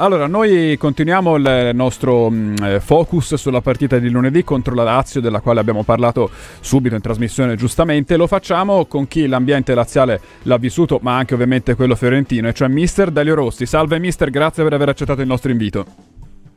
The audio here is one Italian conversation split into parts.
Allora, noi continuiamo il nostro mh, mm, focus sulla partita di lunedì contro la Lazio, della quale abbiamo parlato subito in trasmissione giustamente. Lo facciamo con chi l'ambiente laziale l'ha vissuto, ma anche ovviamente quello fiorentino, e cioè Mister Delio Rossi. Salve Mister, grazie per aver accettato il nostro invito.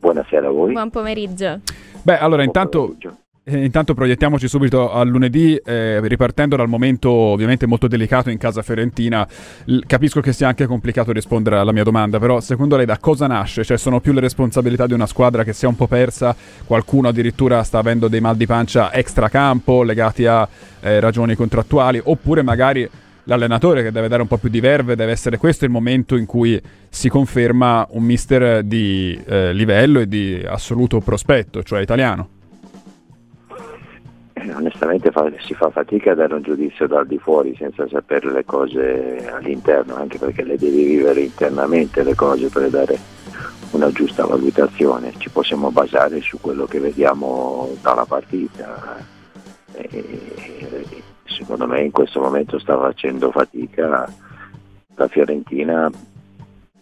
Buonasera a voi. Buon pomeriggio. Beh, allora, Buon intanto... Pomeriggio eh, intanto proiettiamoci subito a lunedì, eh, ripartendo dal momento ovviamente molto delicato in casa fiorentina. L- capisco che sia anche complicato rispondere alla mia domanda, però secondo lei da cosa nasce? Cioè sono più le responsabilità di una squadra che si è un po' persa, qualcuno addirittura sta avendo dei mal di pancia extracampo legati a eh, ragioni contrattuali, oppure magari l'allenatore che deve dare un po' più di verve, deve essere questo il momento in cui si conferma un mister di eh, livello e di assoluto prospetto, cioè italiano onestamente fa, si fa fatica a dare un giudizio dal di fuori senza sapere le cose all'interno, anche perché le devi vivere internamente le cose per dare una giusta valutazione. Ci possiamo basare su quello che vediamo dalla partita. E secondo me in questo momento sta facendo fatica la Fiorentina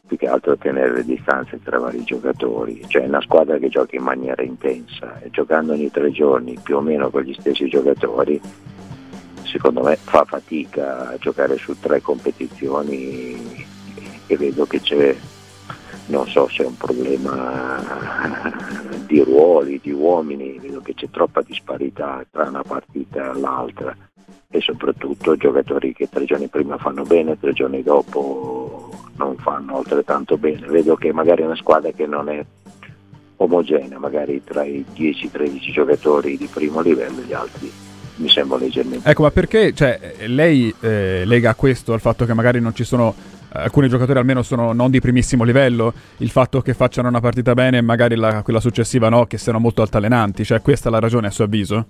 più che altro tenere le distanze tra vari giocatori, cioè una squadra che gioca in maniera intensa e giocando ogni tre giorni più o meno con gli stessi giocatori, secondo me fa fatica a giocare su tre competizioni e vedo che c'è, non so se è un problema di ruoli, di uomini, vedo che c'è troppa disparità tra una partita e l'altra e soprattutto giocatori che tre giorni prima fanno bene, tre giorni dopo non fanno altrettanto bene. Vedo che magari è una squadra che non è omogenea, magari tra i 10-13 giocatori di primo livello gli altri mi sembra leggermente. Ecco, ma perché cioè, lei eh, lega questo al fatto che magari non ci sono eh, alcuni giocatori almeno sono non di primissimo livello, il fatto che facciano una partita bene e magari la, quella successiva no, che siano molto altalenanti, cioè questa è la ragione a suo avviso?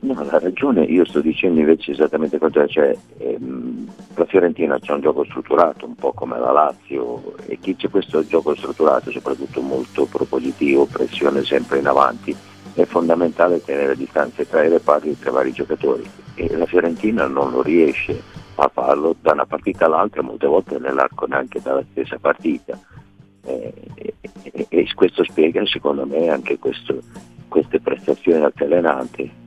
No, la ragione, io sto dicendo invece esattamente il contrario, cioè ehm, la Fiorentina c'è un gioco strutturato, un po' come la Lazio, e chi c'è questo gioco strutturato, soprattutto molto propositivo, pressione sempre in avanti, è fondamentale tenere distanze tra i reparti e tra i vari giocatori e la Fiorentina non lo riesce a farlo da una partita all'altra, molte volte nell'arco neanche della stessa partita. Eh, e, e, e, questo spiega secondo me anche questo, queste prestazioni altalenanti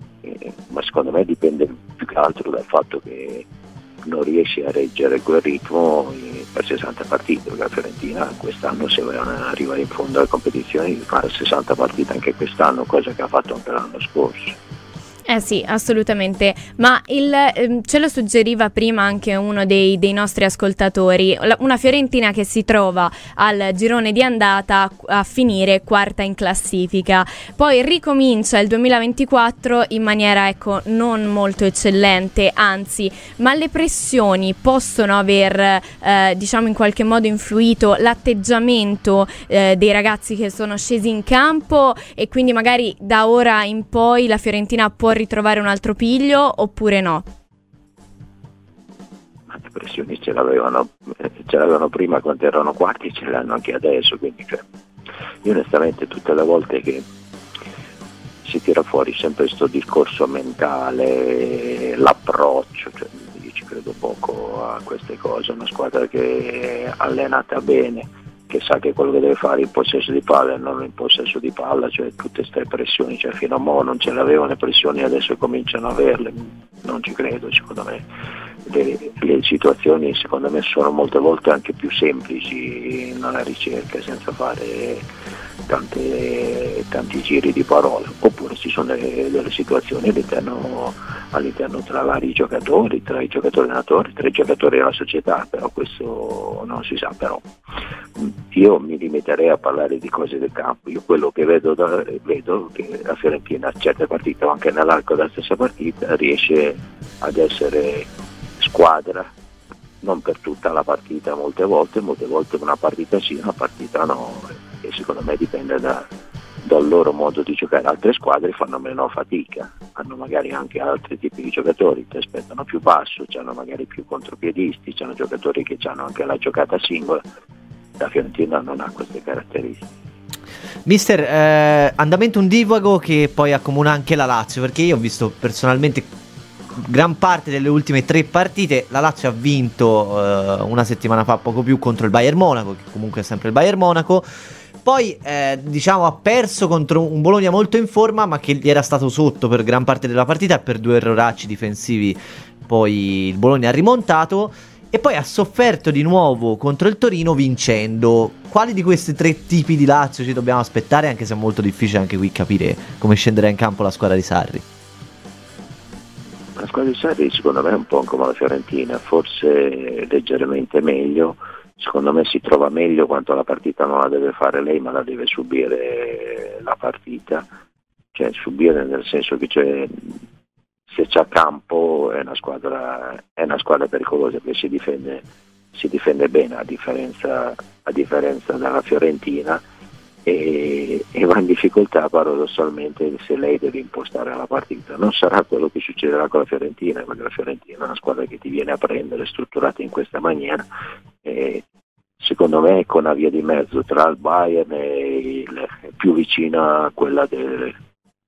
ma secondo me dipende più che altro dal fatto che non riesce a reggere quel ritmo per 60 partite, perché la Fiorentina quest'anno se arrivare in fondo alle competizioni fare 60 partite anche quest'anno, cosa che ha fatto anche l'anno scorso. Eh sì, assolutamente, ma il, ehm, ce lo suggeriva prima anche uno dei, dei nostri ascoltatori, la, una Fiorentina che si trova al girone di andata a finire quarta in classifica, poi ricomincia il 2024 in maniera ecco non molto eccellente, anzi, ma le pressioni possono aver eh, diciamo in qualche modo influito l'atteggiamento eh, dei ragazzi che sono scesi in campo e quindi magari da ora in poi la Fiorentina può ritrovare un altro piglio oppure no? le pressioni ce l'avevano, ce l'avevano prima quando erano quarti ce l'hanno anche adesso, quindi cioè, io onestamente tutte le volte che si tira fuori sempre questo discorso mentale, l'approccio, cioè, io ci credo poco a queste cose, una squadra che è allenata bene, che sa che quello che deve fare in possesso di palla e non in possesso di palla, cioè tutte queste pressioni, cioè fino a mo' non ce l'avevano le pressioni, adesso cominciano a averle, non ci credo, secondo me. Le, le situazioni secondo me sono molte volte anche più semplici nella ricerca senza fare tante, tanti giri di parole, oppure ci sono delle, delle situazioni all'interno, all'interno, tra vari giocatori, tra i giocatori allenatori, tra i giocatori della società, però questo non si sa, però io mi limiterei a parlare di cose del campo, io quello che vedo, da, vedo che la Fiorentina a certe partite o anche nell'arco della stessa partita riesce ad essere squadra non per tutta la partita molte volte, molte volte una partita sì, una partita no e secondo me dipende da, dal loro modo di giocare. Altre squadre fanno meno fatica, hanno magari anche altri tipi di giocatori che aspettano più basso, hanno magari più contropiedisti, hanno giocatori che hanno anche la giocata singola. La Fiorentina non ha queste caratteristiche. Mister, eh, andamento un divago che poi accomuna anche la Lazio, perché io ho visto personalmente gran parte delle ultime tre partite. La Lazio ha vinto eh, una settimana fa, poco più, contro il Bayern Monaco, che comunque è sempre il Bayern Monaco. Poi, eh, diciamo, ha perso contro un Bologna molto in forma, ma che gli era stato sotto per gran parte della partita per due erroracci difensivi. Poi il Bologna ha rimontato e poi ha sofferto di nuovo contro il Torino vincendo. Quali di questi tre tipi di Lazio ci dobbiamo aspettare? Anche se è molto difficile anche qui capire come scenderà in campo la squadra di Sarri. La squadra di Sarri secondo me è un po' come la Fiorentina, forse leggermente meglio secondo me si trova meglio quando la partita non la deve fare lei ma la deve subire la partita, cioè subire nel senso che c'è, se c'è campo è una squadra, è una squadra pericolosa perché si difende, si difende bene a differenza, a differenza della Fiorentina e, e, va in difficoltà paradossalmente se lei deve impostare la partita. Non sarà quello che succederà con la Fiorentina, perché la Fiorentina è una squadra che ti viene a prendere strutturata in questa maniera e secondo me con una via di mezzo tra il Bayern e il, più vicina a quella del,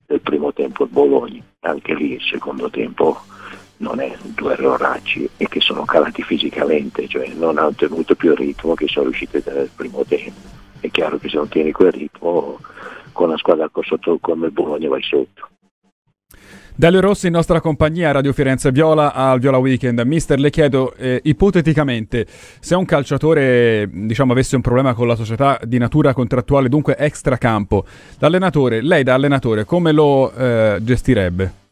del primo tempo il Bologna. Anche lì il secondo tempo non è due erroracci e che sono calati fisicamente, cioè non hanno tenuto più il ritmo che sono riusciti a tenere il primo tempo è chiaro che se non tieni quel ritmo con una squadra sotto come il Bologna vai sotto. Dalio Rossi in nostra compagnia Radio Firenze Viola al Viola Weekend. Mister, le chiedo eh, ipoteticamente se un calciatore diciamo, avesse un problema con la società di natura contrattuale, dunque extracampo, l'allenatore, lei da allenatore come lo eh, gestirebbe?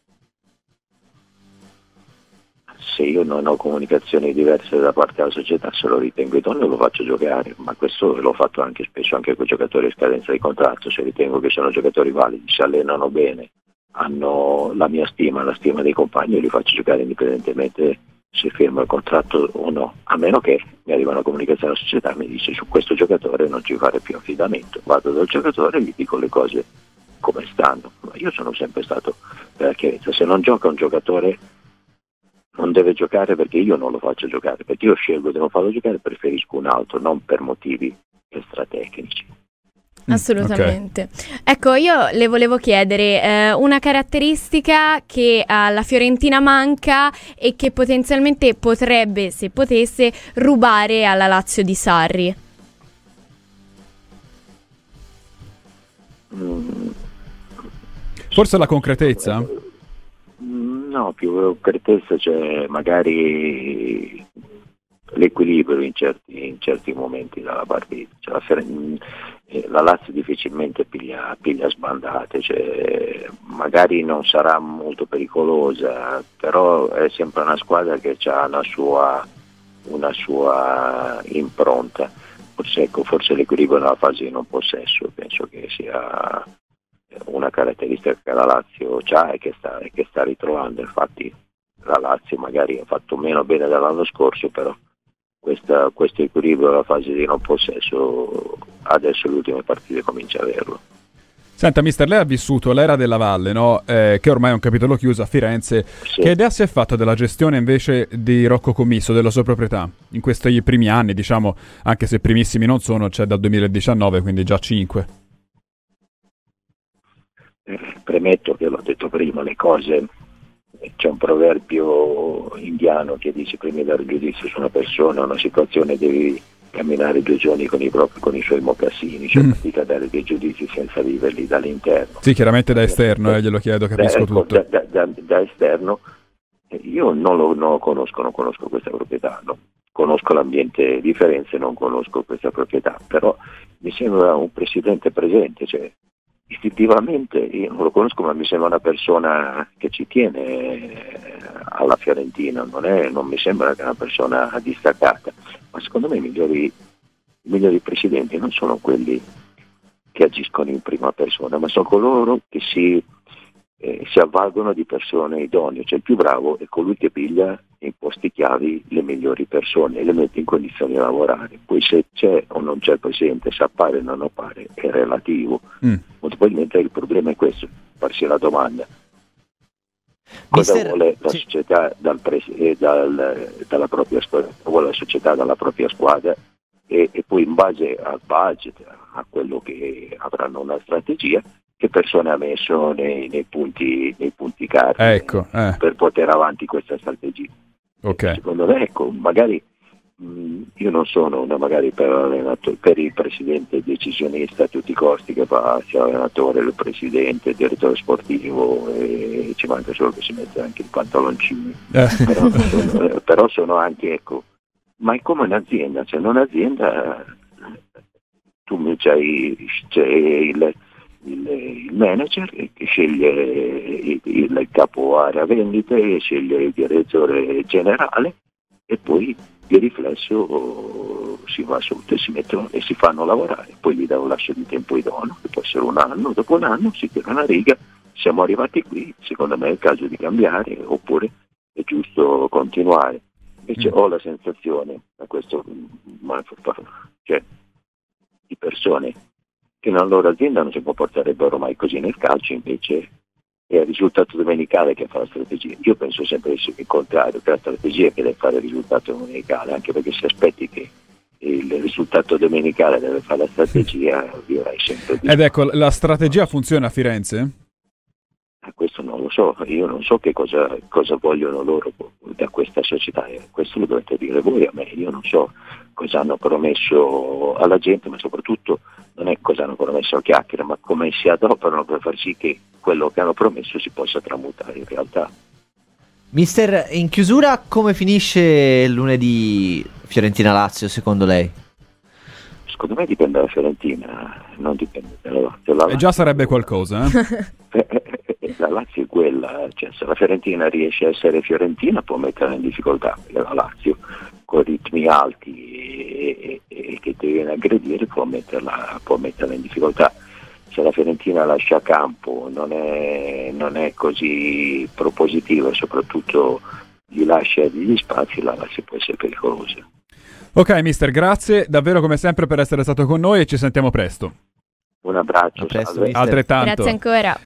se io non ho comunicazioni diverse da parte della società, se lo ritengo idoneo lo faccio giocare, ma questo l'ho fatto anche spesso anche con giocatori a scadenza di contratto, se ritengo che sono giocatori validi, si allenano bene, hanno la mia stima, la stima dei compagni, li faccio giocare indipendentemente se firmo il contratto o no, a meno che mi arriva una comunicazione della società e mi dice su questo giocatore non ci fare più affidamento, vado dal giocatore e gli dico le cose come stanno, ma io sono sempre stato per la chiarezza, se non gioca un giocatore non deve giocare perché io non lo faccio giocare, perché io scelgo di non farlo giocare, preferisco un altro, non per motivi extratecnici. Mm, Assolutamente. Okay. Ecco, io le volevo chiedere eh, una caratteristica che alla Fiorentina manca e che potenzialmente potrebbe, se potesse, rubare alla Lazio di Sarri. Mm. Forse la concretezza? No, più concretezza c'è magari l'equilibrio in certi, in certi momenti della partita. Cioè la, eh, la, Lazio difficilmente piglia, piglia sbandate, cioè, magari non sarà molto pericolosa, però è sempre una squadra che ha una sua, una sua impronta. Forse, ecco, forse l'equilibrio nella fase di non possesso penso che sia una caratteristica che la Lazio ha e che sta, che sta ritrovando, infatti la Lazio magari ha fatto meno bene dell'anno scorso, però questa, questo equilibrio alla fase di non possesso adesso le ultime partite comincia a averlo. Senta, mister, lei ha vissuto l'era della Valle, no? eh, che ormai è un capitolo chiuso a Firenze. Sì. Che idea si è fatta della gestione invece di Rocco Commisso, della sua proprietà, in questi primi anni, diciamo, anche se primissimi non sono, c'è cioè dal 2019, quindi già 5? premetto che l'ho detto prima, le cose, c'è un proverbio indiano che dice prima di dare giudizio su una persona, una situazione devi camminare due giorni con i, propri, con i suoi mocassini, cioè mm. fatica dare dei giudizi senza viverli dall'interno. Sì, chiaramente da esterno, eh, glielo chiedo, capisco ecco, tutto. Da, da, da, esterno, io non lo, non lo, conosco, non conosco questa proprietà, no. conosco l'ambiente di Firenze, non conosco questa proprietà, però mi sembra un presidente presente, cioè istintivamente io non lo conosco ma mi sembra una persona che ci tiene eh, alla Fiorentina, non, è, non mi sembra che è una persona distaccata, ma secondo me i migliori, i migliori presidenti non sono quelli che agiscono in prima persona, ma sono coloro che si eh, si avvalgono di persone idonee, cioè il più bravo è colui che piglia in posti chiavi le migliori persone e le mette in condizioni di lavorare. Poi se c'è o non c'è il presidente, se appare o non appare, è relativo. Mm. Molto probabilmente il problema è questo, farsi la domanda. Cosa Mister... vuole la società dal pres- eh, dal, dalla propria squadra? Vuole la società dalla propria squadra e, e poi in base al budget, a quello che avranno una strategia, che persone ha messo nei, nei punti, nei punti cardine ecco, eh. per portare avanti questa strategia. Okay. Secondo me, ecco, magari io non sono una magari per, per, il presidente decisionista a tutti i costi che fa sia allenatore, il presidente, il direttore sportivo e ci manca solo che si mette anche i pantaloncini. Eh. Però, sono, però, sono, anche, ecco, ma è come un'azienda, cioè in un'azienda tu c'hai, c'hai il il, il manager che sceglie il, il capo area vendite, sceglie il direttore generale e poi di riflesso si va sotto e si mettono e si fanno lavorare, poi gli dà un lascio di tempo idoneo, che può essere un anno, dopo un anno si tira una riga, siamo arrivati qui, secondo me è il caso di cambiare oppure è giusto continuare. Invece mm. ho la sensazione, da questo, cioè, di persone che nella loro azienda non si comporterebbero mai così nel calcio, invece è il risultato domenicale che fa la strategia. Io penso sempre il contrario, che la strategia che deve fare il risultato domenicale, anche perché se aspetti che il risultato domenicale deve fare la strategia, vivrai sempre di Ed ecco, la strategia funziona a Firenze? Ah, questo non lo so, io non so che cosa, cosa vogliono loro da questa società, questo lo dovete dire voi a me, io non so cosa hanno promesso alla gente, ma soprattutto non è cosa hanno promesso a chiacchiere, ma come si adoperano per far sì che quello che hanno promesso si possa tramutare in realtà. Mister, in chiusura come finisce lunedì Fiorentina-Lazio secondo lei? Secondo me dipende dalla Fiorentina, non dipende dalla Lazio. La Lazio, e già sarebbe qualcosa, eh? la Lazio è quella, cioè se la Fiorentina riesce a essere Fiorentina può metterla in difficoltà, perché la Lazio con ritmi alti e, e, che ti viene a aggredire può metterla, può metterla, in difficoltà. Se la Fiorentina lascia campo non è, non è così propositiva e soprattutto gli lascia degli spazi, la Lazio può essere pericolosa. Ok mister, grazie davvero come sempre per essere stato con noi e ci sentiamo presto. Un abbraccio, presto, altrettanto. Grazie ancora.